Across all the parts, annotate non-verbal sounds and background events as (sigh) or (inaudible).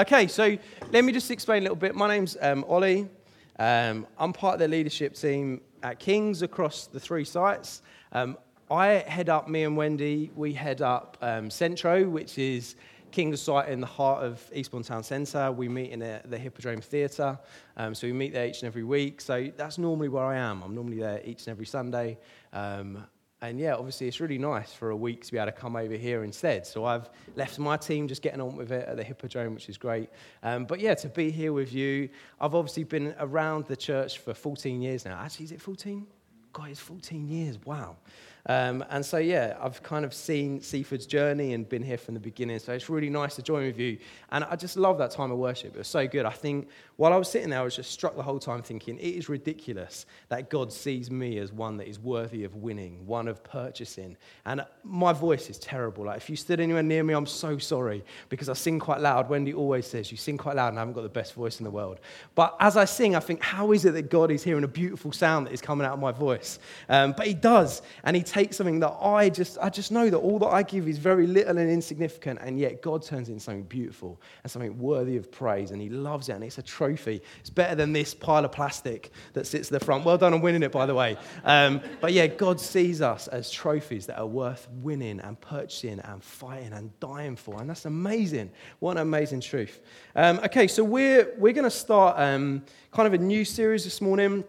Okay, so let me just explain a little bit. My name's um, Oli. Um, I'm part of the leadership team at King's across the three sites. Um, I head up, me and Wendy, we head up um, Centro, which is King's site in the heart of Eastbourne Town Centre. We meet in a, the Hippodrome Theatre, um, so we meet there each and every week. So that's normally where I am. I'm normally there each and every Sunday. Um, and yeah, obviously it's really nice for a week to be able to come over here instead. So I've left my team just getting on with it at the Hippodrome, which is great. Um, but yeah, to be here with you, I've obviously been around the church for 14 years now. Actually, is it 14? God, it's 14 years. Wow. Um, and so, yeah, I've kind of seen Seaford's journey and been here from the beginning. So it's really nice to join with you. And I just love that time of worship. It was so good. I think while I was sitting there, I was just struck the whole time thinking, it is ridiculous that God sees me as one that is worthy of winning, one of purchasing. And my voice is terrible. Like, if you stood anywhere near me, I'm so sorry because I sing quite loud. Wendy always says, You sing quite loud and I haven't got the best voice in the world. But as I sing, I think, How is it that God is hearing a beautiful sound that is coming out of my voice? Um, but He does. And He take something that I just, I just know that all that I give is very little and insignificant, and yet God turns it into something beautiful and something worthy of praise, and He loves it, and it's a trophy. It's better than this pile of plastic that sits at the front. Well done on winning it, by the way. Um, but yeah, God sees us as trophies that are worth winning and purchasing and fighting and dying for, and that's amazing. What an amazing truth. Um, okay, so we're, we're going to start um, kind of a new series this morning.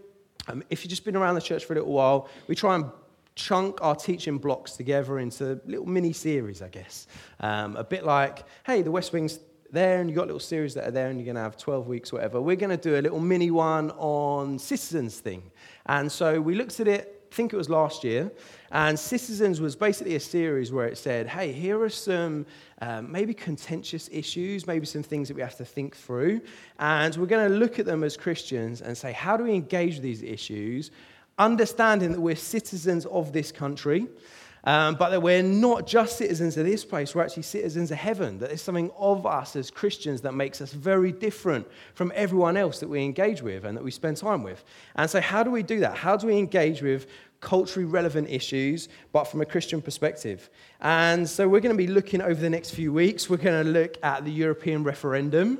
Um, if you've just been around the church for a little while, we try and chunk our teaching blocks together into little mini series, I guess. Um, a bit like, hey, the West Wing's there, and you've got little series that are there, and you're going to have 12 weeks, whatever. We're going to do a little mini one on citizens thing. And so we looked at it, I think it was last year, and Citizens was basically a series where it said, hey, here are some um, maybe contentious issues, maybe some things that we have to think through. And we're going to look at them as Christians and say, how do we engage with these issues understanding that we're citizens of this country, um, but that we're not just citizens of this place, we're actually citizens of heaven. That there's something of us as Christians that makes us very different from everyone else that we engage with and that we spend time with. And so, how do we do that? How do we engage with culturally relevant issues, but from a Christian perspective? And so, we're going to be looking over the next few weeks, we're going to look at the European referendum.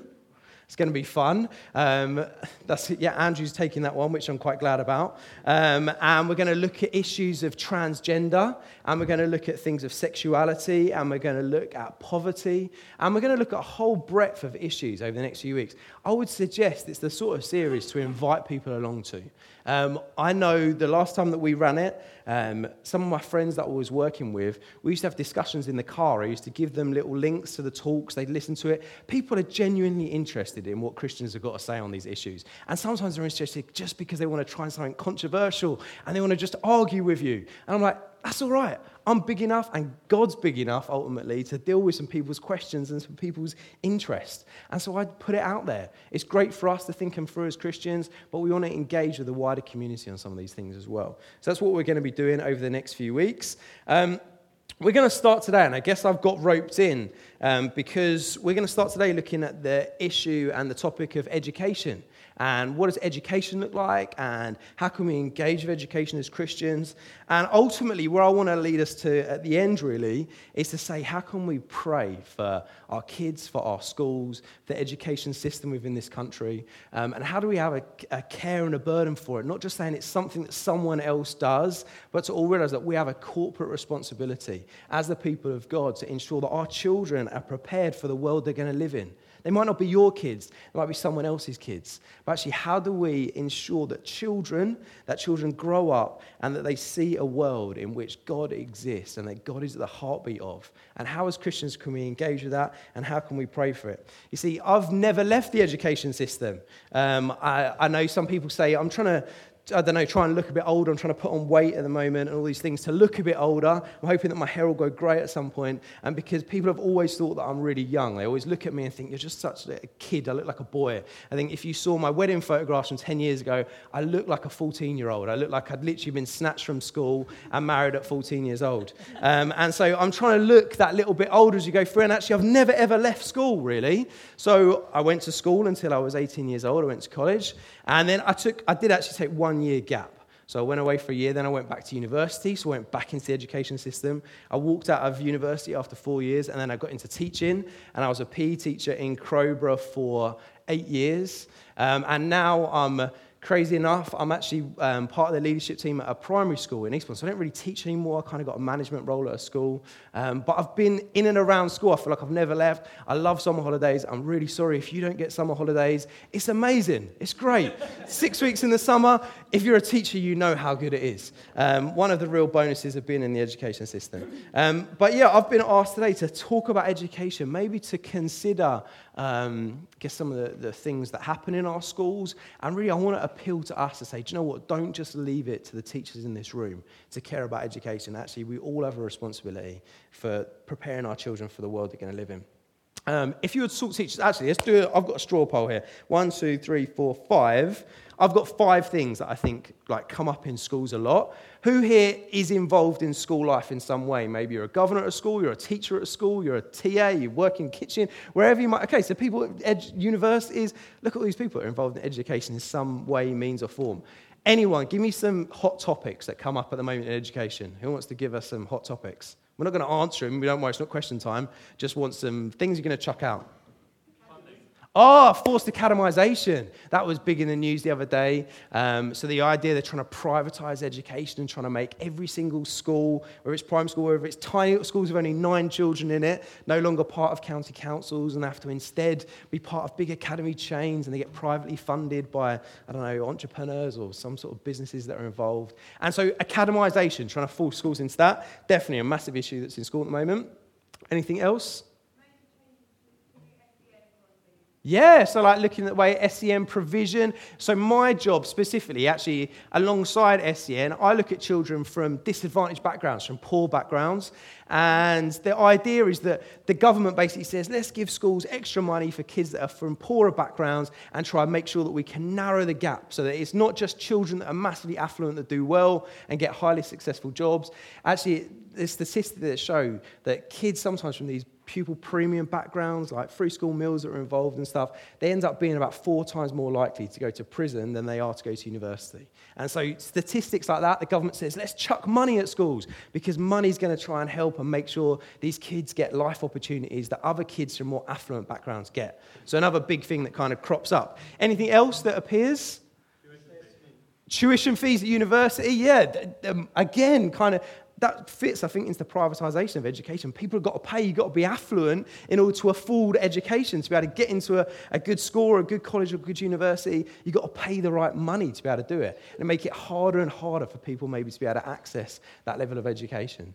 It's going to be fun. Um, that's, yeah, Andrew's taking that one, which I'm quite glad about. Um, and we're going to look at issues of transgender, and we're going to look at things of sexuality, and we're going to look at poverty, and we're going to look at a whole breadth of issues over the next few weeks. I would suggest it's the sort of series to invite people along to. Um, I know the last time that we ran it, um, some of my friends that I was working with, we used to have discussions in the car. I used to give them little links to the talks, they'd listen to it. People are genuinely interested in what Christians have got to say on these issues. And sometimes they're interested just because they want to try something controversial and they want to just argue with you. And I'm like, that's all right. I'm big enough, and God's big enough ultimately to deal with some people's questions and some people's interest. And so I put it out there. It's great for us to think them through as Christians, but we want to engage with the wider community on some of these things as well. So that's what we're going to be doing over the next few weeks. Um, we're going to start today, and I guess I've got roped in um, because we're going to start today looking at the issue and the topic of education and what does education look like and how can we engage with education as Christians. And ultimately, where I want to lead us to at the end really is to say, how can we pray for our kids, for our schools, the education system within this country, um, and how do we have a, a, care and a burden for it? Not just saying it's something that someone else does, but to all realize that we have a corporate responsibility as the people of God to ensure that our children are prepared for the world they're going to live in. They might not be your kids, it might be someone else's kids. But actually, how do we ensure that children, that children grow up and that they see a world in which God exists and that God is at the heartbeat of? And how, as Christians, can we engage with that and how can we pray for it? You see, I've never left the education system. Um, I, I know some people say, I'm trying to I don't know, try and look a bit older. I'm trying to put on weight at the moment and all these things to look a bit older. I'm hoping that my hair will go grey at some point. And because people have always thought that I'm really young, they always look at me and think, you're just such a kid. I look like a boy. I think if you saw my wedding photographs from 10 years ago, I look like a 14 year old. I look like I'd literally been snatched from school and married at 14 years old. Um, and so I'm trying to look that little bit older as you go through. And actually, I've never ever left school, really. So I went to school until I was 18 years old. I went to college. And then I, took, I did actually take one year gap. So I went away for a year, then I went back to university, so I went back into the education system. I walked out of university after four years, and then I got into teaching, and I was a PE teacher in Crowborough for eight years. Um, and now I'm crazy enough, I'm actually um, part of the leadership team at a primary school in Eastbourne, so I don't really teach anymore. I kind of got a management role at a school. Um, but I've been in and around school. I feel like I've never left. I love summer holidays. I'm really sorry if you don't get summer holidays. It's amazing. It's great. (laughs) Six weeks in the summer. If you're a teacher, you know how good it is. Um, one of the real bonuses of being in the education system. Um, but yeah, I've been asked today to talk about education, maybe to consider um, guess some of the, the things that happen in our schools. And really, I want to appeal to us to say, do you know what? Don't just leave it to the teachers in this room to care about education. Actually, we all have a responsibility for preparing our children for the world they're going to live in. Um, if you would sort teachers, actually, let's do it. I've got a straw poll here. One, two, three, four, five. I've got five things that I think like come up in schools a lot. Who here is involved in school life in some way? Maybe you're a governor at a school, you're a teacher at a school, you're a TA, you work in kitchen, wherever you might. Okay, so people at ed- universities, look at all these people that are involved in education in some way, means, or form. Anyone, give me some hot topics that come up at the moment in education. Who wants to give us some hot topics? We're not going to answer them. We don't worry, it's not question time. Just want some things you're going to chuck out. Oh, forced academisation. That was big in the news the other day. Um, so, the idea they're trying to privatise education and trying to make every single school, whether it's primary school, whether it's tiny schools with only nine children in it, no longer part of county councils and have to instead be part of big academy chains and they get privately funded by, I don't know, entrepreneurs or some sort of businesses that are involved. And so, academisation, trying to force schools into that, definitely a massive issue that's in school at the moment. Anything else? Yeah, so like looking at the way SEN provision. So my job specifically, actually, alongside SEN, I look at children from disadvantaged backgrounds, from poor backgrounds. And the idea is that the government basically says, let's give schools extra money for kids that are from poorer backgrounds and try and make sure that we can narrow the gap so that it's not just children that are massively affluent that do well and get highly successful jobs. Actually, there's statistics that show that kids sometimes from these pupil premium backgrounds, like free school meals that are involved and stuff, they end up being about four times more likely to go to prison than they are to go to university. And so, statistics like that, the government says, let's chuck money at schools because money's going to try and help and make sure these kids get life opportunities that other kids from more affluent backgrounds get. So, another big thing that kind of crops up. Anything else that appears? Tuition fees at university, yeah. Again, kind of that fits, I think, into the privatization of education. People have got to pay, you've got to be affluent in order to afford education, to be able to get into a, a good school or a good college or a good university. You've got to pay the right money to be able to do it. And make it harder and harder for people maybe to be able to access that level of education.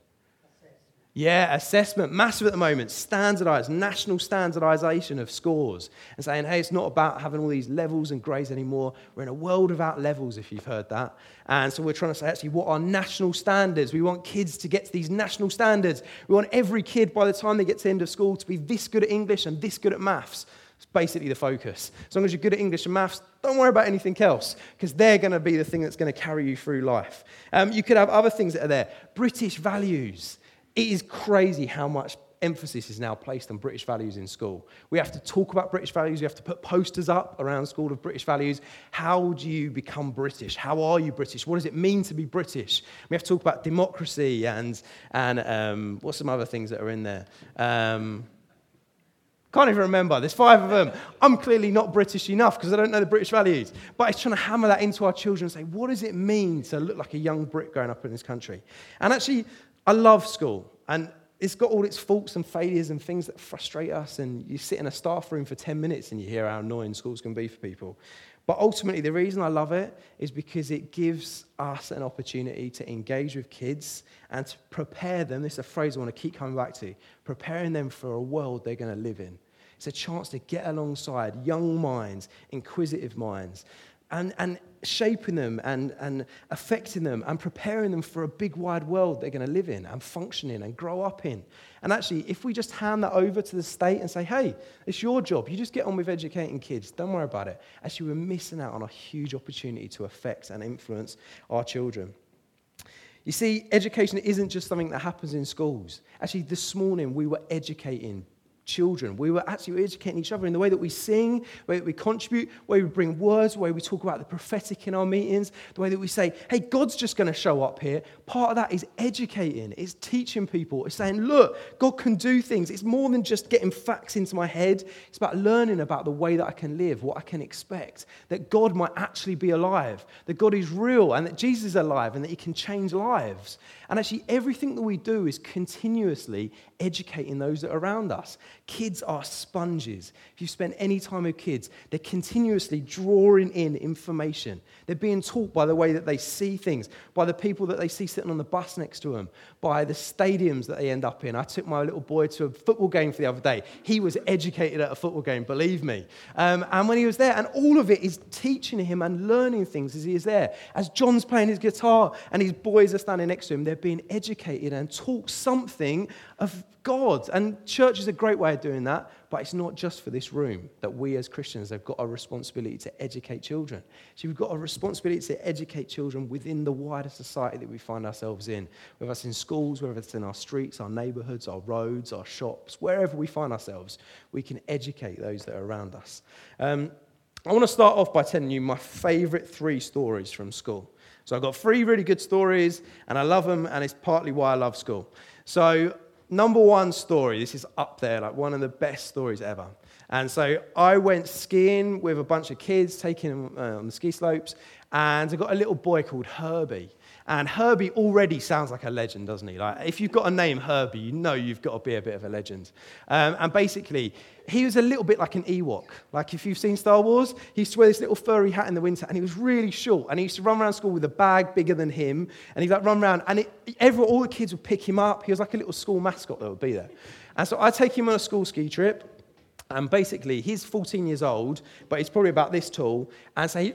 Yeah, assessment, massive at the moment, standardized, national standardization of scores, and saying, hey, it's not about having all these levels and grades anymore. We're in a world without levels, if you've heard that. And so we're trying to say, actually, what are national standards? We want kids to get to these national standards. We want every kid, by the time they get to the end of school, to be this good at English and this good at maths. It's basically the focus. As long as you're good at English and maths, don't worry about anything else, because they're going to be the thing that's going to carry you through life. Um, you could have other things that are there British values. It is crazy how much emphasis is now placed on British values in school. We have to talk about British values. We have to put posters up around school of British values. How do you become British? How are you British? What does it mean to be British? We have to talk about democracy and, and um, what's some other things that are in there? Um, can't even remember. There's five of them. I'm clearly not British enough because I don't know the British values. But it's trying to hammer that into our children and say, what does it mean to look like a young Brit growing up in this country? And actually, I love school, and it's got all its faults and failures and things that frustrate us. And you sit in a staff room for 10 minutes and you hear how annoying schools can be for people. But ultimately, the reason I love it is because it gives us an opportunity to engage with kids and to prepare them. This is a phrase I want to keep coming back to preparing them for a world they're going to live in. It's a chance to get alongside young minds, inquisitive minds, and, and shaping them and, and affecting them and preparing them for a big wide world they're going to live in and function in and grow up in. And actually, if we just hand that over to the state and say, hey, it's your job, you just get on with educating kids, don't worry about it, actually, we're missing out on a huge opportunity to affect and influence our children. You see, education isn't just something that happens in schools. Actually, this morning we were educating children. We were actually educating each other in the way that we sing, the way that we contribute, the way we bring words, the way we talk about the prophetic in our meetings, the way that we say, hey, God's just going to show up here. Part of that is educating, it's teaching people, it's saying, look, God can do things. It's more than just getting facts into my head, it's about learning about the way that I can live, what I can expect, that God might actually be alive, that God is real, and that Jesus is alive, and that He can change lives. And actually, everything that we do is continuously educating those that are around us. Kids are sponges. If you spend any time with kids, they're continuously drawing in information. They're being taught by the way that they see things, by the people that they see sitting on the bus next to them, by the stadiums that they end up in. I took my little boy to a football game for the other day. He was educated at a football game, believe me. Um, and when he was there, and all of it is teaching him and learning things as he is there. As John's playing his guitar and his boys are standing next to him, they're being educated and taught something of God. And church is a great way of doing that, but it's not just for this room that we as Christians have got a responsibility to educate children. So we've got a responsibility to educate children within the wider society that we find ourselves in, whether it's in schools, whether it's in our streets, our neighborhoods, our roads, our shops, wherever we find ourselves, we can educate those that are around us. Um, I want to start off by telling you my favorite three stories from school. So I've got three really good stories, and I love them, and it's partly why I love school. So number one story, this is up there, like one of the best stories ever. And so I went skiing with a bunch of kids, taking them uh, on the ski slopes, and I got a little boy called Herbie. And Herbie already sounds like a legend, doesn't he? Like, if you've got a name Herbie, you know you've got to be a bit of a legend. Um, and basically, he was a little bit like an Ewok. Like, if you've seen Star Wars, he used to wear this little furry hat in the winter, and he was really short. And he used to run around school with a bag bigger than him, and he'd like run around, and it, all the kids would pick him up. He was like a little school mascot that would be there. And so I take him on a school ski trip, and basically, he's 14 years old, but he's probably about this tall, and so he,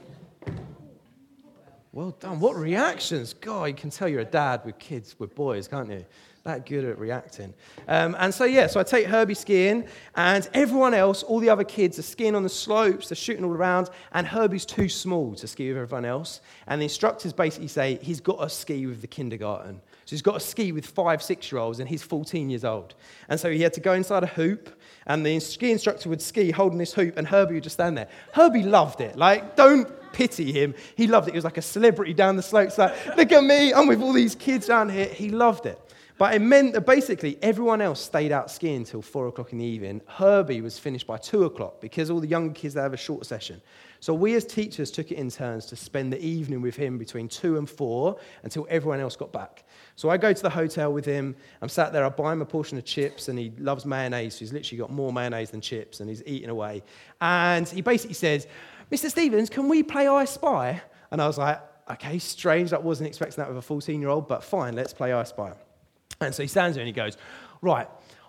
well done. What reactions? God, you can tell you're a dad with kids, with boys, can't you? That good at reacting. Um, and so, yeah, so I take Herbie skiing, and everyone else, all the other kids, are skiing on the slopes, they're shooting all around, and Herbie's too small to ski with everyone else. And the instructors basically say he's got to ski with the kindergarten. So he's got to ski with five, six year olds, and he's 14 years old. And so he had to go inside a hoop, and the ski instructor would ski holding this hoop, and Herbie would just stand there. Herbie loved it. Like, don't pity him. He loved it. He was like a celebrity down the slopes, like, look at me, I'm with all these kids down here. He loved it. But it meant that basically everyone else stayed out skiing until four o'clock in the evening. Herbie was finished by two o'clock because all the younger kids they have a short session. So we as teachers took it in turns to spend the evening with him between two and four until everyone else got back. So I go to the hotel with him. I'm sat there. I buy him a portion of chips, and he loves mayonnaise. So he's literally got more mayonnaise than chips, and he's eating away. And he basically says, Mr. Stevens, can we play I Spy? And I was like, okay, strange. I wasn't expecting that with a 14 year old, but fine, let's play I Spy. And so he stands there and he goes, right,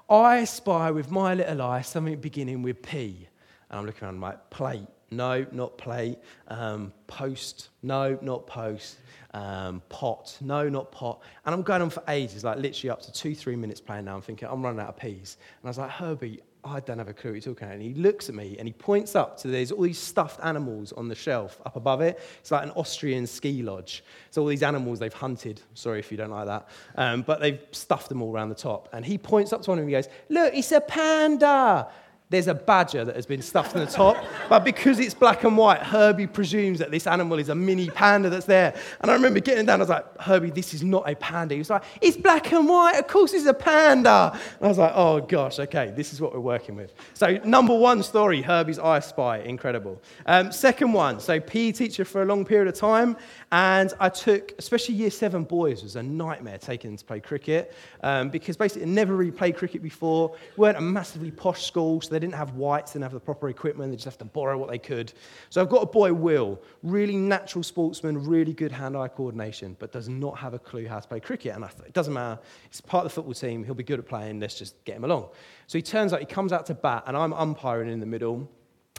I spy with my little eye something beginning with P. And I'm looking around, I'm like, plate. No, not plate. Um, post. No, not post. Um, pot. No, not pot. And I'm going on for ages, like literally up to two, three minutes playing now. I'm thinking, I'm running out of peas. And I was like, Herbie, I don't have a clue what you're talking about. And he looks at me and he points up to there's all these stuffed animals on the shelf up above it. It's like an Austrian ski lodge. So all these animals they've hunted. Sorry if you don't like that. Um, but they've stuffed them all around the top. And he points up to one of them and he goes, Look, it's a panda there's a badger that has been stuffed in the top, but because it's black and white, Herbie presumes that this animal is a mini panda that's there. And I remember getting down, I was like, Herbie, this is not a panda. He was like, it's black and white, of course it's a panda. And I was like, oh gosh, okay, this is what we're working with. So, number one story Herbie's I Spy, incredible. Um, second one, so PE teacher for a long period of time, and I took, especially year seven boys, was a nightmare taking them to play cricket um, because basically never really played cricket before, weren't a massively posh school, so they didn't have whites, didn't have the proper equipment, they just have to borrow what they could. So I've got a boy, Will, really natural sportsman, really good hand eye coordination, but does not have a clue how to play cricket. And I thought, it doesn't matter, he's part of the football team, he'll be good at playing, let's just get him along. So he turns out, he comes out to bat, and I'm umpiring in the middle.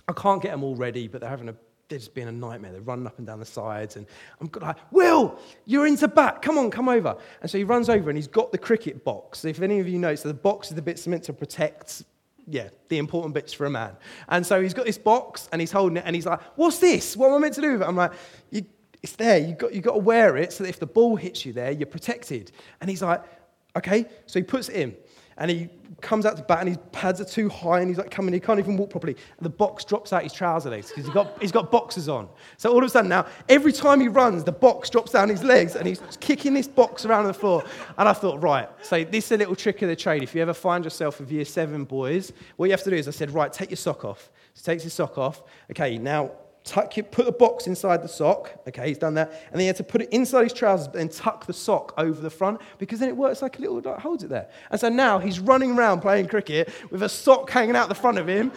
I can't get them all ready, but they're having a they're just being a nightmare. They're running up and down the sides. And I'm like, Will, you're into bat. Come on, come over. And so he runs over and he's got the cricket box. If any of you know, so the box is the bits meant to protect yeah, the important bits for a man. And so he's got this box and he's holding it and he's like, What's this? What am I meant to do with it? I'm like, It's there. You've got, you've got to wear it so that if the ball hits you there, you're protected. And he's like, Okay. So he puts it in. And he comes out to bat and his pads are too high and he's like coming, he can't even walk properly. And the box drops out his trouser legs because he's got, he's got boxes on. So all of a sudden now, every time he runs, the box drops down his legs and he's kicking this box around the floor. And I thought, right, so this is a little trick of the trade. If you ever find yourself with year seven boys, what you have to do is I said, right, take your sock off. So he takes his sock off. Okay, now tuck it, put the box inside the sock. Okay, he's done that. And then he had to put it inside his trousers, but then tuck the sock over the front because then it works like a little, like, holds it there. And so now he's running around playing cricket with a sock hanging out the front of him.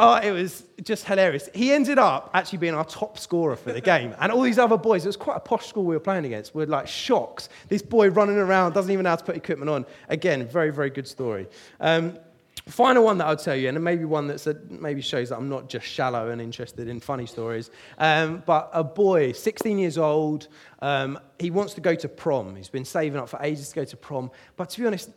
Oh, it was just hilarious. He ended up actually being our top scorer for the game. And all these other boys, it was quite a posh school we were playing against, were like shocked. This boy running around, doesn't even know how to put equipment on. Again, very, very good story. Um, Final one that I'll tell you, and it maybe one that maybe shows that I'm not just shallow and interested in funny stories, um, but a boy, 16 years old, um, he wants to go to prom. He's been saving up for ages to go to prom, but to be honest,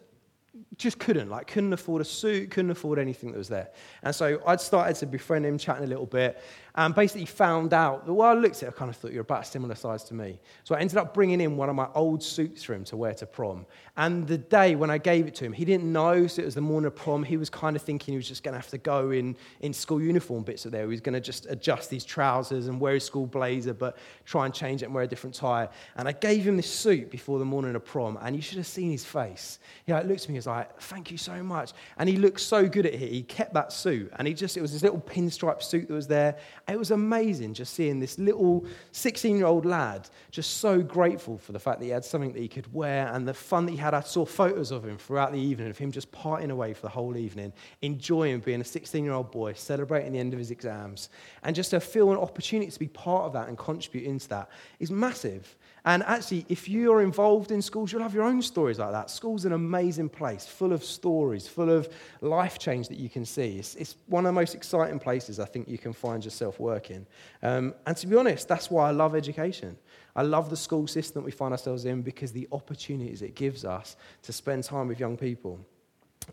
just couldn't, like, couldn't afford a suit, couldn't afford anything that was there. And so I'd started to befriend him, chatting a little bit, and basically found out that while I looked at it, I kind of thought you're about a similar size to me. So I ended up bringing in one of my old suits for him to wear to prom. And the day when I gave it to him, he didn't know, so it was the morning of prom. He was kind of thinking he was just going to have to go in, in school uniform bits of there. He was going to just adjust his trousers and wear his school blazer, but try and change it and wear a different tie. And I gave him this suit before the morning of prom, and you should have seen his face. He like, looked at me, he was like, thank you so much. And he looked so good at it. He kept that suit, and he just, it was this little pinstripe suit that was there. It was amazing just seeing this little 16 year old lad just so grateful for the fact that he had something that he could wear and the fun that he had. I saw photos of him throughout the evening of him just partying away for the whole evening, enjoying being a 16 year old boy, celebrating the end of his exams. And just to feel an opportunity to be part of that and contribute into that is massive. And actually, if you're involved in schools, you'll have your own stories like that. School's an amazing place, full of stories, full of life change that you can see. It's, it's one of the most exciting places I think you can find yourself working. Um, and to be honest, that's why I love education. I love the school system that we find ourselves in because the opportunities it gives us to spend time with young people.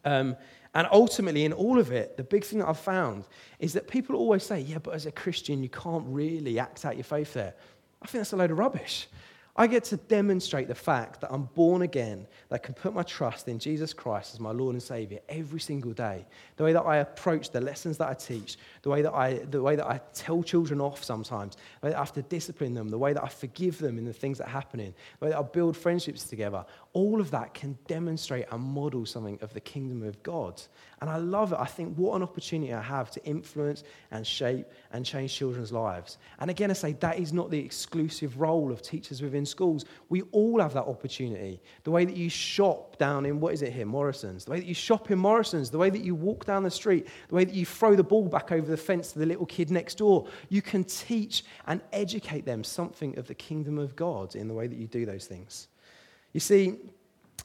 Um, and ultimately, in all of it, the big thing that I've found is that people always say, yeah, but as a Christian, you can't really act out your faith there. I think that's a load of rubbish. I get to demonstrate the fact that I'm born again, that I can put my trust in Jesus Christ as my Lord and Savior every single day. The way that I approach the lessons that I teach, the way that I, the way that I tell children off sometimes, the way that I have to discipline them, the way that I forgive them in the things that are happening, the way that I build friendships together, all of that can demonstrate and model something of the kingdom of God. And I love it. I think what an opportunity I have to influence and shape and change children's lives. And again, I say that is not the exclusive role of teachers within schools. We all have that opportunity. The way that you shop down in, what is it here, Morrison's, the way that you shop in Morrison's, the way that you walk down the street, the way that you throw the ball back over the fence to the little kid next door, you can teach and educate them something of the kingdom of God in the way that you do those things. You see,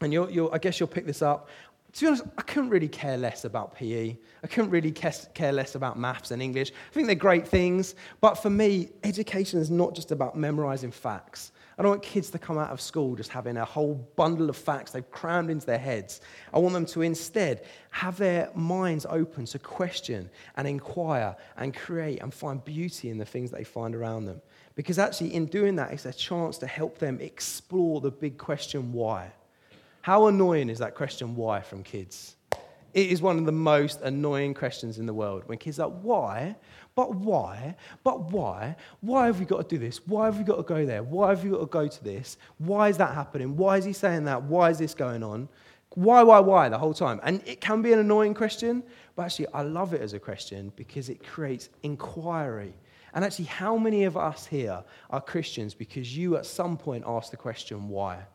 and you'll, you'll, I guess you'll pick this up to be honest, I couldn't really care less about PE. I couldn't really care less about maths and English. I think they're great things, but for me, education is not just about memorizing facts. I don't want kids to come out of school just having a whole bundle of facts they've crammed into their heads. I want them to instead have their minds open to question and inquire and create and find beauty in the things they find around them. Because actually, in doing that, it's a chance to help them explore the big question why. How annoying is that question, why, from kids? It is one of the most annoying questions in the world. When kids are like, why? But why? But why? Why have we got to do this? Why have we got to go there? Why have we got to go to this? Why is that happening? Why is he saying that? Why is this going on? Why, why, why the whole time? And it can be an annoying question, but actually, I love it as a question because it creates inquiry. And actually, how many of us here are Christians because you at some point asked the question, why?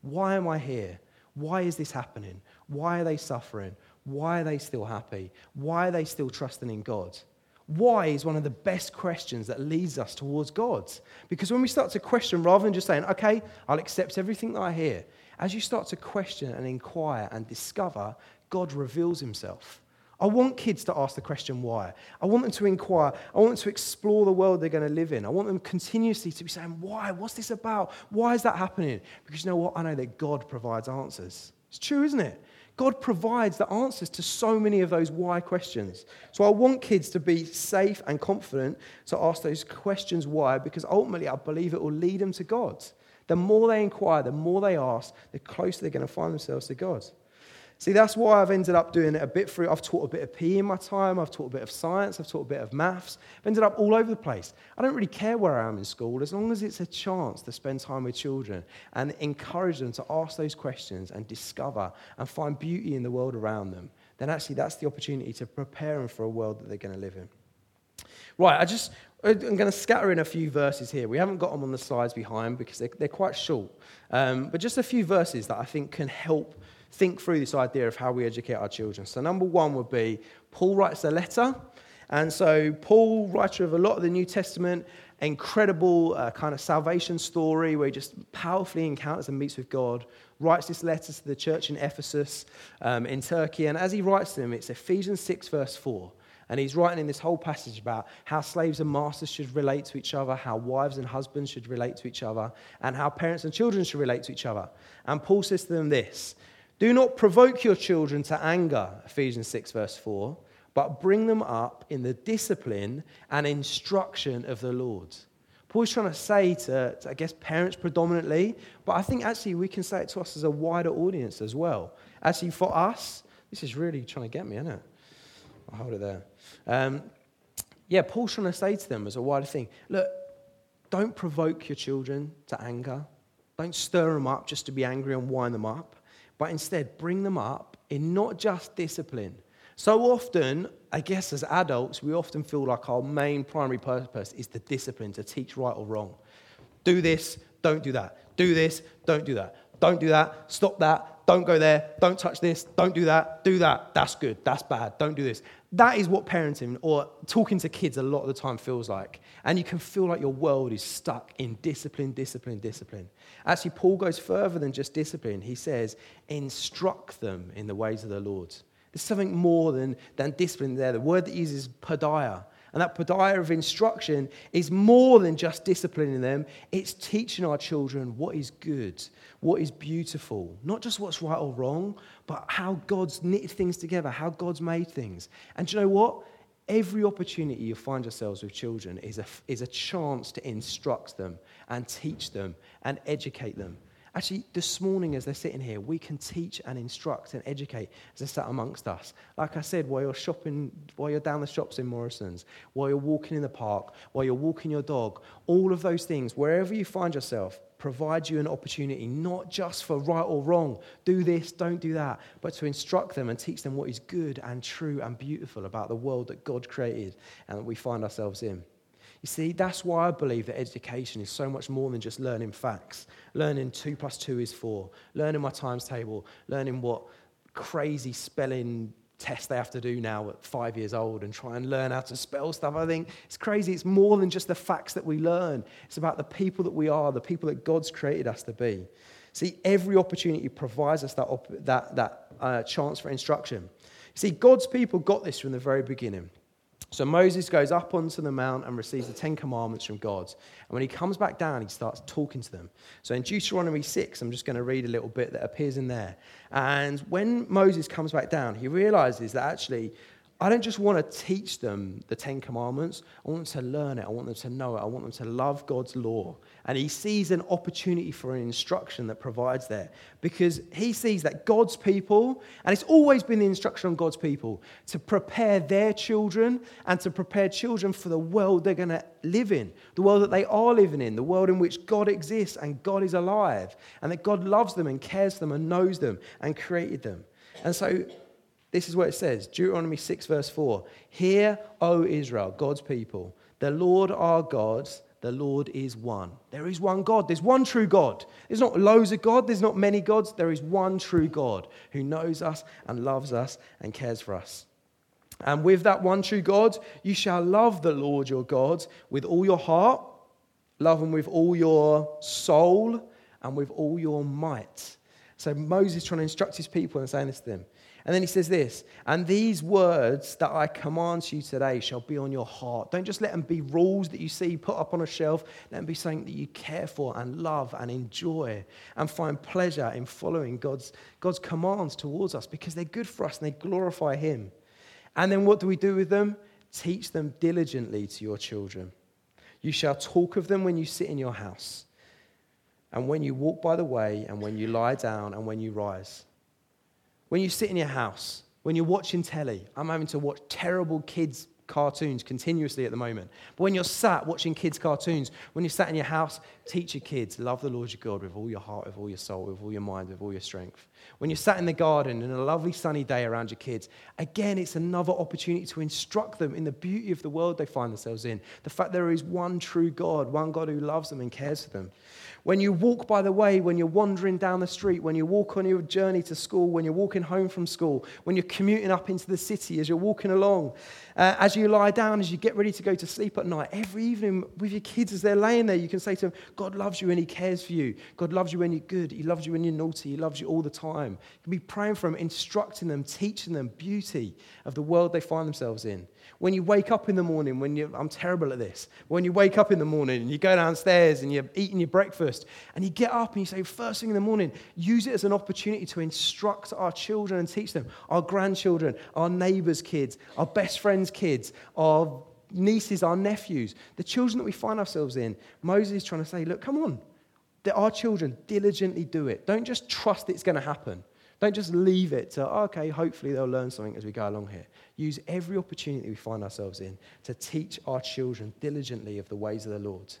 Why am I here? Why is this happening? Why are they suffering? Why are they still happy? Why are they still trusting in God? Why is one of the best questions that leads us towards God. Because when we start to question, rather than just saying, okay, I'll accept everything that I hear, as you start to question and inquire and discover, God reveals himself. I want kids to ask the question why. I want them to inquire. I want them to explore the world they're going to live in. I want them continuously to be saying, why? What's this about? Why is that happening? Because you know what? I know that God provides answers. It's true, isn't it? God provides the answers to so many of those why questions. So I want kids to be safe and confident to ask those questions why, because ultimately I believe it will lead them to God. The more they inquire, the more they ask, the closer they're going to find themselves to God. See, that's why I've ended up doing it a bit through. I've taught a bit of PE in my time, I've taught a bit of science, I've taught a bit of maths. I've ended up all over the place. I don't really care where I am in school as long as it's a chance to spend time with children and encourage them to ask those questions and discover and find beauty in the world around them. Then actually, that's the opportunity to prepare them for a world that they're going to live in. Right, I just, I'm going to scatter in a few verses here. We haven't got them on the slides behind because they're, they're quite short. Um, but just a few verses that I think can help think through this idea of how we educate our children. So, number one would be Paul writes a letter. And so, Paul, writer of a lot of the New Testament, incredible uh, kind of salvation story where he just powerfully encounters and meets with God, writes this letter to the church in Ephesus um, in Turkey. And as he writes them, it's Ephesians 6, verse 4. And he's writing in this whole passage about how slaves and masters should relate to each other, how wives and husbands should relate to each other, and how parents and children should relate to each other. And Paul says to them this Do not provoke your children to anger, Ephesians 6, verse 4, but bring them up in the discipline and instruction of the Lord. Paul's trying to say to, to, I guess, parents predominantly, but I think actually we can say it to us as a wider audience as well. Actually, for us, this is really trying to get me, isn't it? I'll hold it there. Um, yeah, Paul's trying to say to them as a wider thing look, don't provoke your children to anger. Don't stir them up just to be angry and wind them up, but instead bring them up in not just discipline. So often, I guess as adults, we often feel like our main primary purpose is the discipline to teach right or wrong. Do this, don't do that. Do this, don't do that. Don't do that, stop that, don't go there. Don't touch this. Don't do that. Do that. That's good. That's bad. Don't do this. That is what parenting or talking to kids a lot of the time feels like. And you can feel like your world is stuck in discipline, discipline, discipline. Actually, Paul goes further than just discipline. He says, instruct them in the ways of the Lord. There's something more than, than discipline there. The word that he uses paideia, and that paideia of instruction is more than just disciplining them, it's teaching our children what is good, what is beautiful, not just what's right or wrong, but how God's knitted things together, how God's made things. And you know what? Every opportunity you find yourselves with children is a, is a chance to instruct them and teach them and educate them. Actually, this morning, as they're sitting here, we can teach and instruct and educate as they're sat amongst us. Like I said, while you're shopping, while you're down the shops in Morrison's, while you're walking in the park, while you're walking your dog, all of those things, wherever you find yourself, provide you an opportunity not just for right or wrong, do this, don't do that, but to instruct them and teach them what is good and true and beautiful about the world that God created and that we find ourselves in. You see, that's why I believe that education is so much more than just learning facts. Learning two plus two is four, learning my times table, learning what crazy spelling test they have to do now at five years old and try and learn how to spell stuff. I think it's crazy. It's more than just the facts that we learn, it's about the people that we are, the people that God's created us to be. See, every opportunity provides us that, op- that, that uh, chance for instruction. See, God's people got this from the very beginning. So Moses goes up onto the mount and receives the Ten Commandments from God. And when he comes back down, he starts talking to them. So in Deuteronomy 6, I'm just going to read a little bit that appears in there. And when Moses comes back down, he realizes that actually I don't just want to teach them the Ten Commandments. I want them to learn it. I want them to know it. I want them to love God's law. And he sees an opportunity for an instruction that provides there because he sees that God's people, and it's always been the instruction on God's people, to prepare their children and to prepare children for the world they're going to live in, the world that they are living in, the world in which God exists and God is alive, and that God loves them and cares for them and knows them and created them. And so this is what it says Deuteronomy 6, verse 4. Hear, O Israel, God's people, the Lord our God, the Lord is one. There is one God. There's one true God. There's not loads of God. There's not many gods. There is one true God who knows us and loves us and cares for us. And with that one true God, you shall love the Lord your God with all your heart, love him with all your soul, and with all your might. So Moses trying to instruct his people and saying this to them. And then he says this, and these words that I command you today shall be on your heart. Don't just let them be rules that you see put up on a shelf. Let them be something that you care for and love and enjoy and find pleasure in following God's, God's commands towards us because they're good for us and they glorify Him. And then what do we do with them? Teach them diligently to your children. You shall talk of them when you sit in your house, and when you walk by the way, and when you lie down, and when you rise. When you sit in your house, when you're watching telly, I'm having to watch terrible kids' cartoons continuously at the moment. But when you're sat watching kids' cartoons, when you're sat in your house, teach your kids, love the Lord your God with all your heart, with all your soul, with all your mind, with all your strength. When you're sat in the garden in a lovely sunny day around your kids, again, it's another opportunity to instruct them in the beauty of the world they find themselves in. The fact there is one true God, one God who loves them and cares for them. When you walk by the way, when you're wandering down the street, when you walk on your journey to school, when you're walking home from school, when you're commuting up into the city, as you're walking along, uh, as you lie down, as you get ready to go to sleep at night, every evening with your kids as they're laying there, you can say to them, God loves you and He cares for you. God loves you when you're good. He loves you when you're naughty. He loves you all the time. You can be praying for them, instructing them, teaching them beauty of the world they find themselves in. When you wake up in the morning, when you, I'm terrible at this, when you wake up in the morning and you go downstairs and you're eating your breakfast and you get up and you say, first thing in the morning, use it as an opportunity to instruct our children and teach them, our grandchildren, our neighbors' kids, our best friends' kids, our nieces, our nephews, the children that we find ourselves in. Moses is trying to say, look, come on. Our children diligently do it. Don't just trust it's going to happen. Don't just leave it to, oh, okay, hopefully they'll learn something as we go along here. Use every opportunity we find ourselves in to teach our children diligently of the ways of the Lord.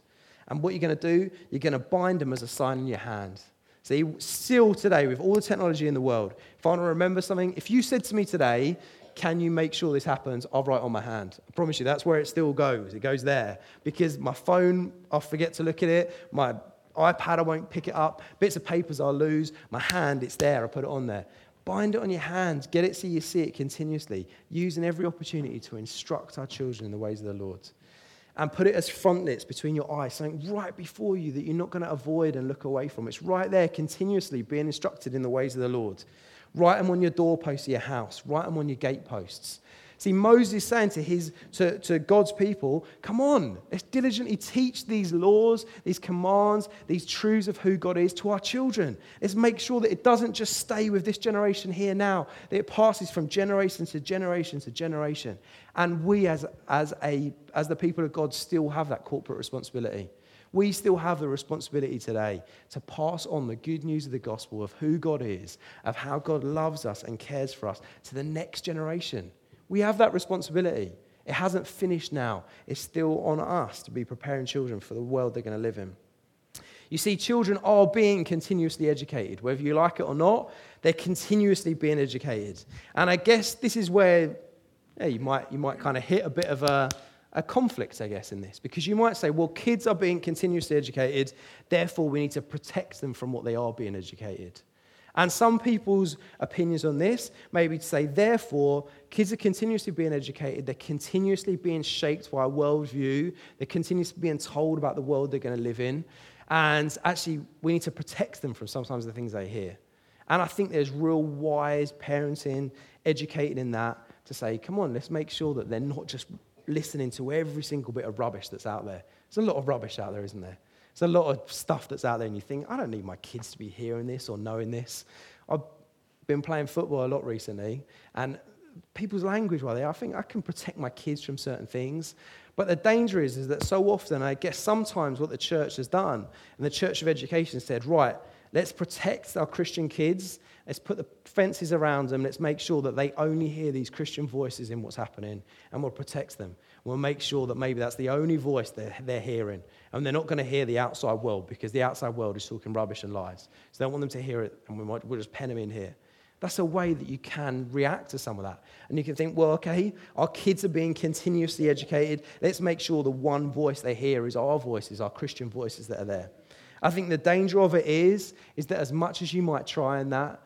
And what you're going to do, you're going to bind them as a sign in your hand. See, still today, with all the technology in the world, if I want to remember something, if you said to me today, can you make sure this happens? I'll write on my hand. I promise you, that's where it still goes. It goes there. Because my phone, I'll forget to look at it. My iPad, I won't pick it up. Bits of papers I'll lose. My hand, it's there. I put it on there. Bind it on your hands. Get it so you see it continuously. Using every opportunity to instruct our children in the ways of the Lord. And put it as frontlets between your eyes, something right before you that you're not going to avoid and look away from. It's right there continuously being instructed in the ways of the Lord. Write them on your doorposts of your house. Write them on your gateposts. See, Moses saying to, his, to, to God's people, come on, let's diligently teach these laws, these commands, these truths of who God is to our children. Let's make sure that it doesn't just stay with this generation here now, that it passes from generation to generation to generation. And we, as, as, a, as the people of God, still have that corporate responsibility. We still have the responsibility today to pass on the good news of the gospel of who God is, of how God loves us and cares for us to the next generation. We have that responsibility. It hasn't finished now. It's still on us to be preparing children for the world they're going to live in. You see, children are being continuously educated. Whether you like it or not, they're continuously being educated. And I guess this is where yeah, you, might, you might kind of hit a bit of a, a conflict, I guess, in this. Because you might say, well, kids are being continuously educated, therefore we need to protect them from what they are being educated. And some people's opinions on this may be to say, therefore, kids are continuously being educated, they're continuously being shaped by a worldview, they're continuously being told about the world they're going to live in. And actually, we need to protect them from sometimes the things they hear. And I think there's real wise parenting, educated in that, to say, come on, let's make sure that they're not just listening to every single bit of rubbish that's out there. There's a lot of rubbish out there, isn't there? There's a lot of stuff that's out there, and you think, I don't need my kids to be hearing this or knowing this. I've been playing football a lot recently, and people's language while they I think I can protect my kids from certain things. But the danger is, is that so often, I guess sometimes what the church has done, and the church of education said, right, let's protect our Christian kids, let's put the fences around them, let's make sure that they only hear these Christian voices in what's happening, and we'll protect them. We'll make sure that maybe that's the only voice they're, they're hearing. And they're not going to hear the outside world because the outside world is talking rubbish and lies. So they don't want them to hear it, and we might, we'll just pen them in here. That's a way that you can react to some of that. And you can think, well, okay, our kids are being continuously educated. Let's make sure the one voice they hear is our voices, our Christian voices that are there. I think the danger of it is, is that as much as you might try and that,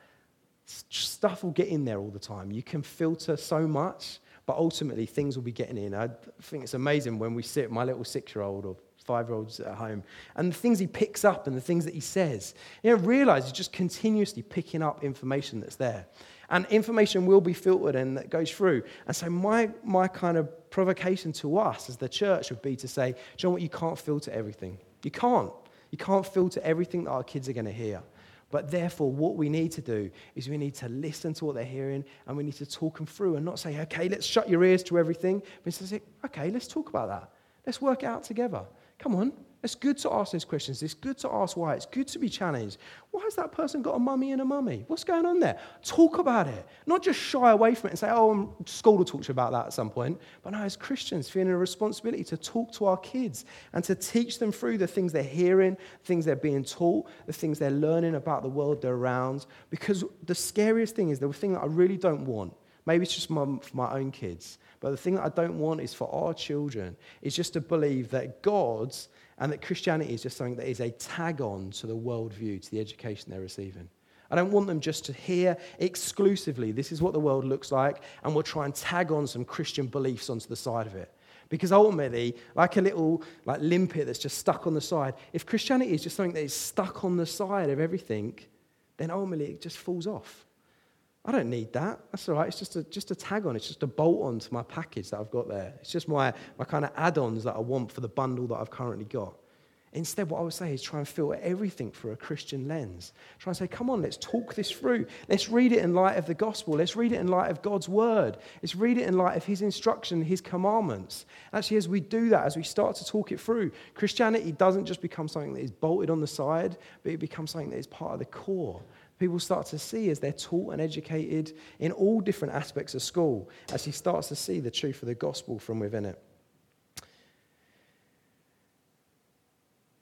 stuff will get in there all the time. You can filter so much but ultimately, things will be getting in. I think it's amazing when we sit, my little six year old or five year olds at home, and the things he picks up and the things that he says. You know, realize he's just continuously picking up information that's there. And information will be filtered and that goes through. And so, my, my kind of provocation to us as the church would be to say, John, you know what? You can't filter everything. You can't. You can't filter everything that our kids are going to hear. But therefore, what we need to do is we need to listen to what they're hearing and we need to talk them through and not say, okay, let's shut your ears to everything. But say, okay, let's talk about that. Let's work it out together. Come on, It's good to ask those questions. It's good to ask why. It's good to be challenged. Why has that person got a mummy and a mummy? What's going on there? Talk about it. Not just shy away from it and say, oh, school will talk to you about that at some point. But no, as Christians, feeling a responsibility to talk to our kids and to teach them through the things they're hearing, things they're being taught, the things they're learning about the world they're around. Because the scariest thing is the thing that I really don't want Maybe it's just my, for my own kids. But the thing that I don't want is for our children is just to believe that God's and that Christianity is just something that is a tag on to the worldview, to the education they're receiving. I don't want them just to hear exclusively, this is what the world looks like, and we'll try and tag on some Christian beliefs onto the side of it. Because ultimately, like a little like limpet that's just stuck on the side, if Christianity is just something that is stuck on the side of everything, then ultimately it just falls off. I don't need that. That's all right. It's just a, just a tag on. It's just a bolt on to my package that I've got there. It's just my, my kind of add ons that I want for the bundle that I've currently got. Instead, what I would say is try and filter everything through a Christian lens. Try and say, come on, let's talk this through. Let's read it in light of the gospel. Let's read it in light of God's word. Let's read it in light of his instruction, his commandments. Actually, as we do that, as we start to talk it through, Christianity doesn't just become something that is bolted on the side, but it becomes something that is part of the core people start to see as they're taught and educated in all different aspects of school, as he starts to see the truth of the gospel from within it.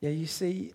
Yeah, you see,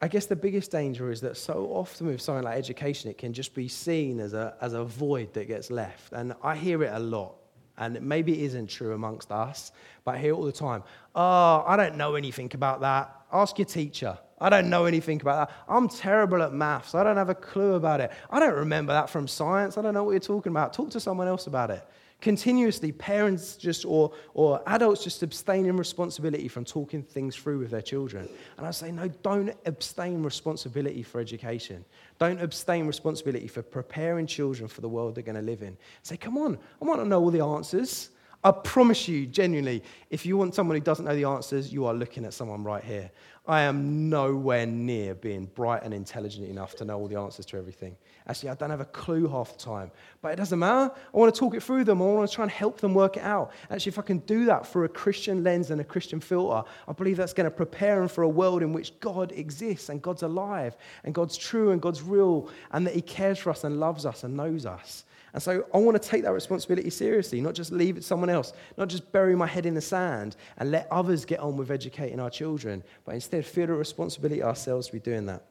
I guess the biggest danger is that so often with something like education, it can just be seen as a, as a void that gets left. And I hear it a lot. And maybe it isn't true amongst us, but I hear all the time. Oh, I don't know anything about that. Ask your teacher. I don't know anything about that. I'm terrible at maths. I don't have a clue about it. I don't remember that from science. I don't know what you're talking about. Talk to someone else about it. Continuously, parents just or, or adults just abstaining responsibility from talking things through with their children. And I say, no, don't abstain responsibility for education. Don't abstain responsibility for preparing children for the world they're going to live in. Say, come on, I want to know all the answers. I promise you, genuinely, if you want someone who doesn't know the answers, you are looking at someone right here. I am nowhere near being bright and intelligent enough to know all the answers to everything. Actually, I don't have a clue half the time. But it doesn't matter. I want to talk it through them. I want to try and help them work it out. Actually, if I can do that through a Christian lens and a Christian filter, I believe that's going to prepare them for a world in which God exists and God's alive and God's true and God's real and that He cares for us and loves us and knows us. And so I want to take that responsibility seriously, not just leave it to someone else, not just bury my head in the sand and let others get on with educating our children, but instead feel a responsibility ourselves to be doing that.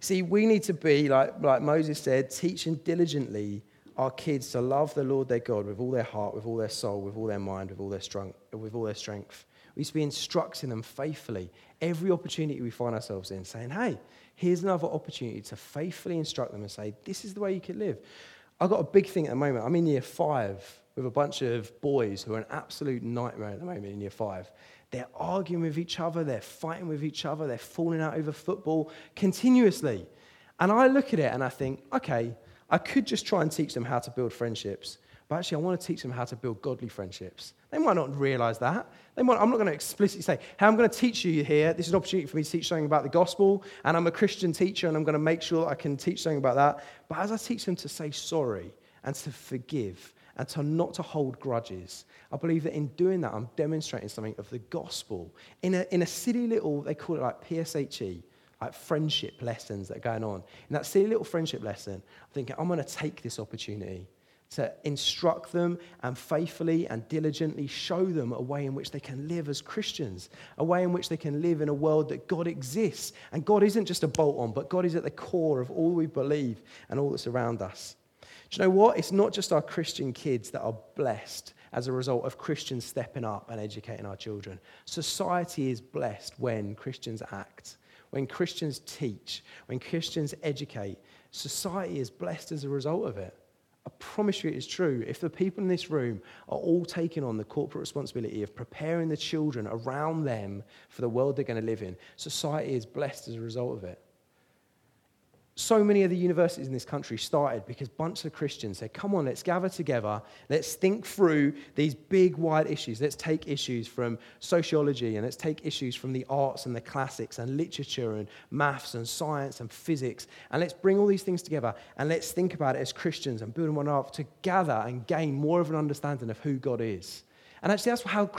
See, we need to be, like, like Moses said, teaching diligently our kids to love the Lord their God with all their heart, with all their soul, with all their mind, with all their, strength, with all their strength. We need to be instructing them faithfully every opportunity we find ourselves in, saying, hey, here's another opportunity to faithfully instruct them and say, this is the way you can live. I've got a big thing at the moment. I'm in year five with a bunch of boys who are an absolute nightmare at the moment in year five. They're arguing with each other, they're fighting with each other, they're falling out over football continuously. And I look at it and I think, okay, I could just try and teach them how to build friendships, but actually, I want to teach them how to build godly friendships. They might not realize that. They might, I'm not going to explicitly say, hey, I'm going to teach you here. This is an opportunity for me to teach something about the gospel, and I'm a Christian teacher, and I'm going to make sure I can teach something about that. But as I teach them to say sorry and to forgive and to not to hold grudges, I believe that in doing that, I'm demonstrating something of the gospel. In a, in a silly little, they call it like PSHE, like friendship lessons that are going on. In that silly little friendship lesson, I'm thinking, I'm going to take this opportunity to instruct them and faithfully and diligently show them a way in which they can live as Christians, a way in which they can live in a world that God exists. And God isn't just a bolt on, but God is at the core of all we believe and all that's around us. Do you know what? It's not just our Christian kids that are blessed as a result of Christians stepping up and educating our children. Society is blessed when Christians act, when Christians teach, when Christians educate. Society is blessed as a result of it. I promise you it is true. If the people in this room are all taking on the corporate responsibility of preparing the children around them for the world they're going to live in, society is blessed as a result of it. So many of the universities in this country started because bunch of Christians said, come on, let's gather together. Let's think through these big, wide issues. Let's take issues from sociology and let's take issues from the arts and the classics and literature and maths and science and physics. And let's bring all these things together and let's think about it as Christians and build one up to gather and gain more of an understanding of who God is. And actually, that's how,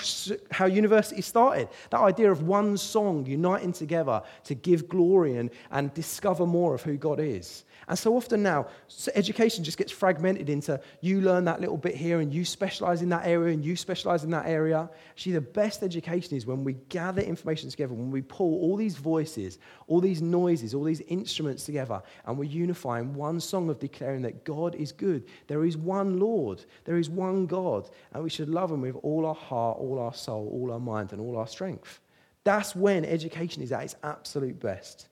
how university started. That idea of one song uniting together to give glory and, and discover more of who God is. And so often now, education just gets fragmented into you learn that little bit here and you specialize in that area and you specialize in that area. Actually, the best education is when we gather information together, when we pull all these voices, all these noises, all these instruments together, and we unify in one song of declaring that God is good. There is one Lord, there is one God, and we should love Him with all our heart, all our soul, all our mind, and all our strength. That's when education is at its absolute best.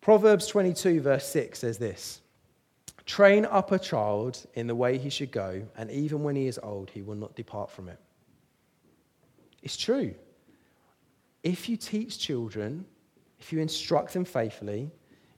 Proverbs 22, verse 6 says this Train up a child in the way he should go, and even when he is old, he will not depart from it. It's true. If you teach children, if you instruct them faithfully,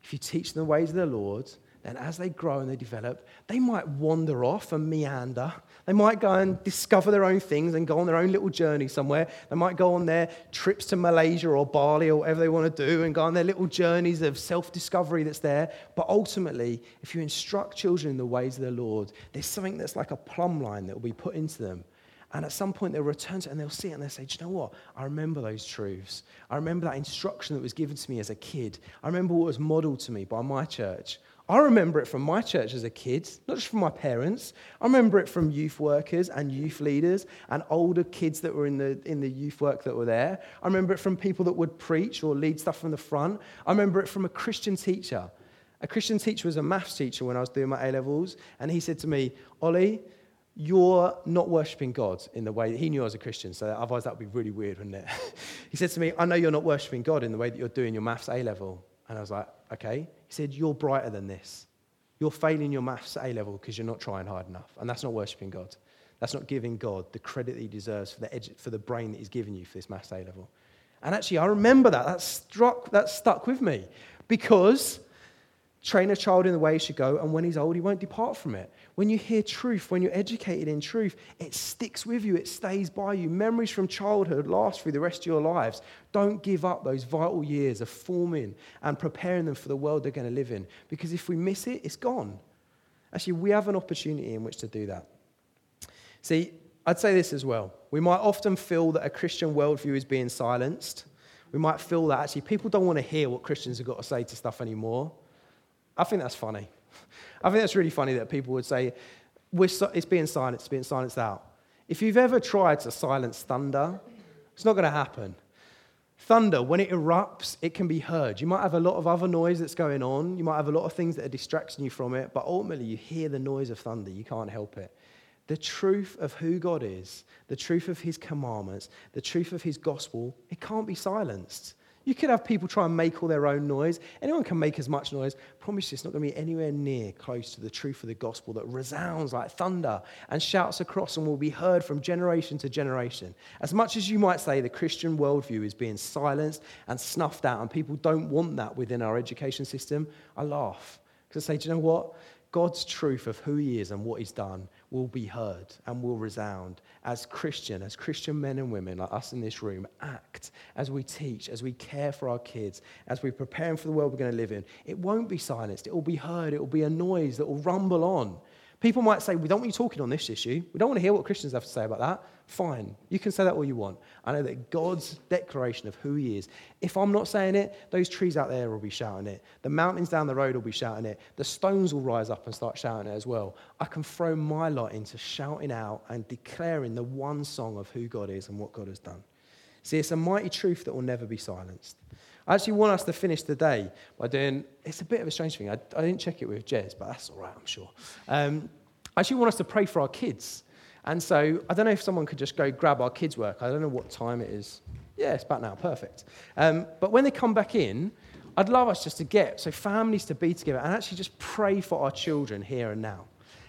if you teach them the ways of the Lord, then as they grow and they develop, they might wander off and meander. They might go and discover their own things and go on their own little journey somewhere. They might go on their trips to Malaysia or Bali or whatever they want to do and go on their little journeys of self discovery that's there. But ultimately, if you instruct children in the ways of the Lord, there's something that's like a plumb line that will be put into them. And at some point, they'll return to it and they'll see it and they'll say, Do you know what? I remember those truths. I remember that instruction that was given to me as a kid. I remember what was modeled to me by my church. I remember it from my church as a kid, not just from my parents. I remember it from youth workers and youth leaders and older kids that were in the, in the youth work that were there. I remember it from people that would preach or lead stuff from the front. I remember it from a Christian teacher. A Christian teacher was a maths teacher when I was doing my A levels, and he said to me, Oli, you're not worshipping God in the way that he knew I was a Christian, so otherwise that would be really weird, wouldn't it? (laughs) he said to me, I know you're not worshipping God in the way that you're doing your maths A level. And I was like, okay. He said, You're brighter than this. You're failing your maths A level because you're not trying hard enough. And that's not worshipping God. That's not giving God the credit that he deserves for the, edu- for the brain that he's given you for this maths A level. And actually, I remember that. That struck, that stuck with me because train a child in the way he should go, and when he's old, he won't depart from it. When you hear truth, when you're educated in truth, it sticks with you, it stays by you. Memories from childhood last through the rest of your lives. Don't give up those vital years of forming and preparing them for the world they're going to live in, because if we miss it, it's gone. Actually, we have an opportunity in which to do that. See, I'd say this as well. We might often feel that a Christian worldview is being silenced. We might feel that actually people don't want to hear what Christians have got to say to stuff anymore. I think that's funny. I think that's really funny that people would say, it's being silenced, it's being silenced out. If you've ever tried to silence thunder, it's not going to happen. Thunder, when it erupts, it can be heard. You might have a lot of other noise that's going on. You might have a lot of things that are distracting you from it, but ultimately you hear the noise of thunder. You can't help it. The truth of who God is, the truth of his commandments, the truth of his gospel, it can't be silenced. You could have people try and make all their own noise. Anyone can make as much noise. Promise you, it's not going to be anywhere near close to the truth of the gospel that resounds like thunder and shouts across and will be heard from generation to generation. As much as you might say the Christian worldview is being silenced and snuffed out, and people don't want that within our education system, I laugh. Because I say, do you know what? God's truth of who he is and what he's done will be heard and will resound as Christian, as Christian men and women like us in this room act, as we teach, as we care for our kids, as we prepare them for the world we're going to live in. It won't be silenced. It will be heard. It will be a noise that will rumble on. People might say, We don't want you talking on this issue. We don't want to hear what Christians have to say about that. Fine. You can say that all you want. I know that God's declaration of who He is, if I'm not saying it, those trees out there will be shouting it. The mountains down the road will be shouting it. The stones will rise up and start shouting it as well. I can throw my lot into shouting out and declaring the one song of who God is and what God has done. See, it's a mighty truth that will never be silenced. I actually want us to finish the day by doing, it's a bit of a strange thing. I, I didn't check it with Jez, but that's all right, I'm sure. Um, I actually want us to pray for our kids. And so I don't know if someone could just go grab our kids' work. I don't know what time it is. Yeah, it's about now, perfect. Um, but when they come back in, I'd love us just to get, so families to be together and actually just pray for our children here and now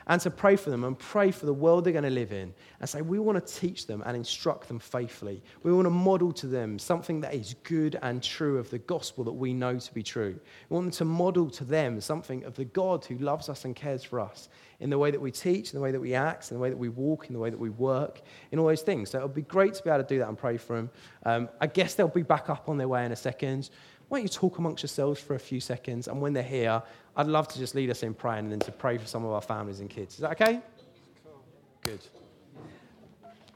and to pray for them and pray for the world they're going to live in and say, we want to teach them and instruct them faithfully. We want to model to them something that is good and true of the gospel that we know to be true. We want them to model to them something of the God who loves us and cares for us in the way that we teach, in the way that we act, in the way that we walk, in the way that we work, in all those things. So it would be great to be able to do that and pray for them. Um, I guess they'll be back up on their way in a second why don't you talk amongst yourselves for a few seconds? And when they're here, I'd love to just lead us in prayer and then to pray for some of our families and kids. Is that okay? Good.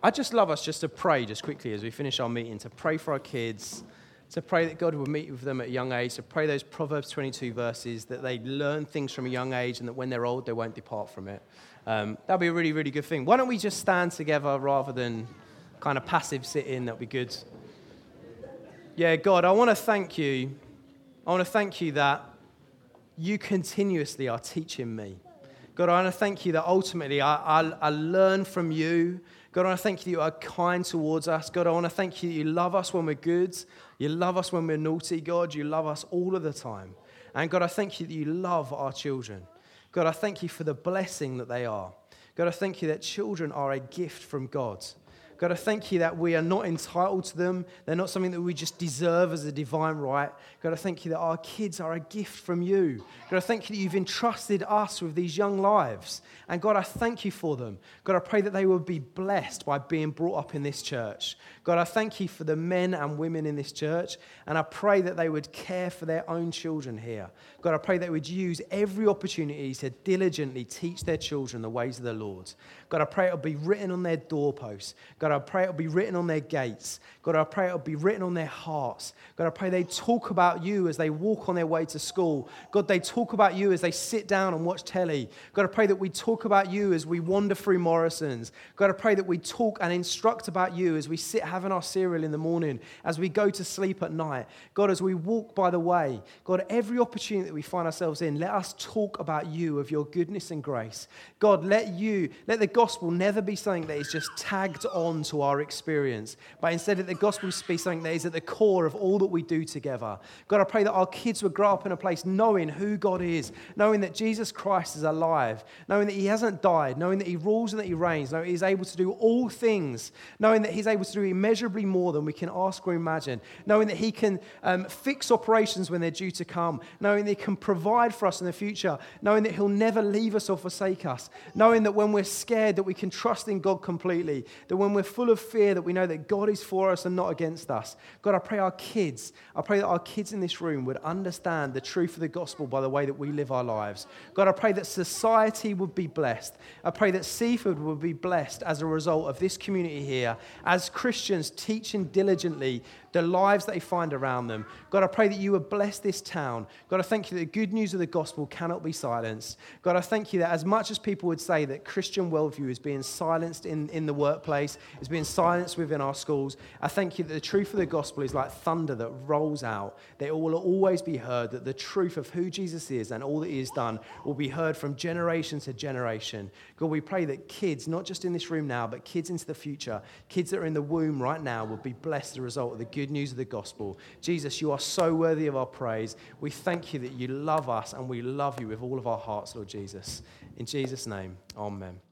I just love us just to pray just quickly as we finish our meeting, to pray for our kids, to pray that God will meet with them at a young age, to pray those Proverbs 22 verses, that they learn things from a young age and that when they're old, they won't depart from it. Um, that'd be a really, really good thing. Why don't we just stand together rather than kind of passive sitting? That'd be good. Yeah, God, I want to thank you. I want to thank you that you continuously are teaching me. God, I want to thank you that ultimately I, I, I learn from you. God, I want to thank you that you are kind towards us. God, I want to thank you that you love us when we're good. You love us when we're naughty, God. You love us all of the time. And God, I thank you that you love our children. God, I thank you for the blessing that they are. God, I thank you that children are a gift from God. God, I thank you that we are not entitled to them. They're not something that we just deserve as a divine right. God, I thank you that our kids are a gift from you. God, I thank you that you've entrusted us with these young lives. And God, I thank you for them. God, I pray that they will be blessed by being brought up in this church. God, I thank you for the men and women in this church. And I pray that they would care for their own children here. God, I pray they would use every opportunity to diligently teach their children the ways of the Lord. God, I pray it'll be written on their doorposts. God, I pray it'll be written on their gates. God, I pray it'll be written on their hearts. God, I pray they talk about you as they walk on their way to school. God, they talk about you as they sit down and watch telly. God, I pray that we talk about you as we wander through Morrisons. God, I pray that we talk and instruct about you as we sit having our cereal in the morning, as we go to sleep at night. God, as we walk by the way. God, every opportunity that we find ourselves in, let us talk about you, of your goodness and grace. God, let you, let the gospel never be something that is just tagged on to our experience, but instead let the gospel be something that is at the core of all that we do together. God, I pray that our kids would grow up in a place knowing who God is, knowing that Jesus Christ is alive, knowing that He hasn't died, knowing that He rules and that He reigns, knowing He's able to do all things, knowing that He's able to do immeasurably more than we can ask or imagine, knowing that He can um, fix operations when they're due to come, knowing that He can provide for us in the future, knowing that He'll never leave us or forsake us, knowing that when we're scared, that we can trust in God completely, that when we're full of fear, that we know that God is for us and not against us. God, I pray our kids, I pray that our kids in this room would understand the truth of the gospel by the way that we live our lives. God, I pray that society would be blessed. I pray that Seaford would be blessed as a result of this community here, as Christians teaching diligently the lives they find around them. God, I pray that you would bless this town. God, I thank you that the good news of the gospel cannot be silenced. God, I thank you that as much as people would say that Christian worldview is being silenced in, in the workplace, is being silenced within our schools, I thank you that the truth of the gospel is like thunder that rolls out, that it will always be heard, that the truth of who Jesus is and all that he has done will be heard from generation to generation. God, we pray that kids, not just in this room now, but kids into the future, kids that are in the womb right now, will be blessed as a result of the good news of the gospel. Jesus, you are so worthy of our praise. We thank you that you love us and we love you with all of our hearts, Lord Jesus. In Jesus' name, amen.